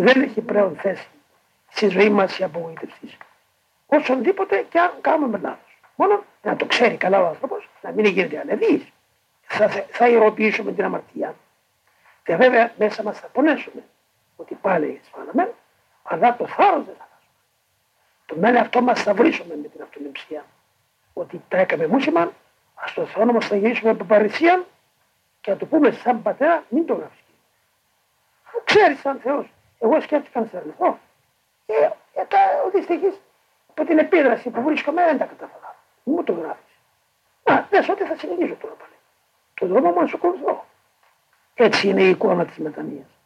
Δεν έχει πλέον θέση στη ζωή μας η απογοήτευσης. Όσονδήποτε και αν κάνουμε λάθος. Μόνο να το ξέρει καλά ο άνθρωπος, να μην γίνεται ανεδί. Θα, θα ηρωοποιήσουμε την αμαρτία. Και βέβαια μέσα μας θα πονέσουμε ότι πάλι σφάλαμε, αλλά το θάρρος δεν θα χάσουμε. Το μένει αυτό μας θα βρίσουμε με την αυτοληψία. Ότι τα έκαμε μουσιμα, ας το Θεό μας θα γυρίσουμε από παρησία και να του πούμε σαν πατέρα, μην το γράφει. Ξέρεις σαν Θεός. Εγώ σκέφτηκα να σε αρνηθώ. Και ε, τα, ο δυστυχή από την επίδραση που βρίσκομαι δεν τα κατάφερα. Μου το γράφεις. Να, δες ότι θα συνεχίσω τώρα πάλι. Το δρόμο μου να σου ακολουθώ. Έτσι είναι η εικόνα της μετανοίας.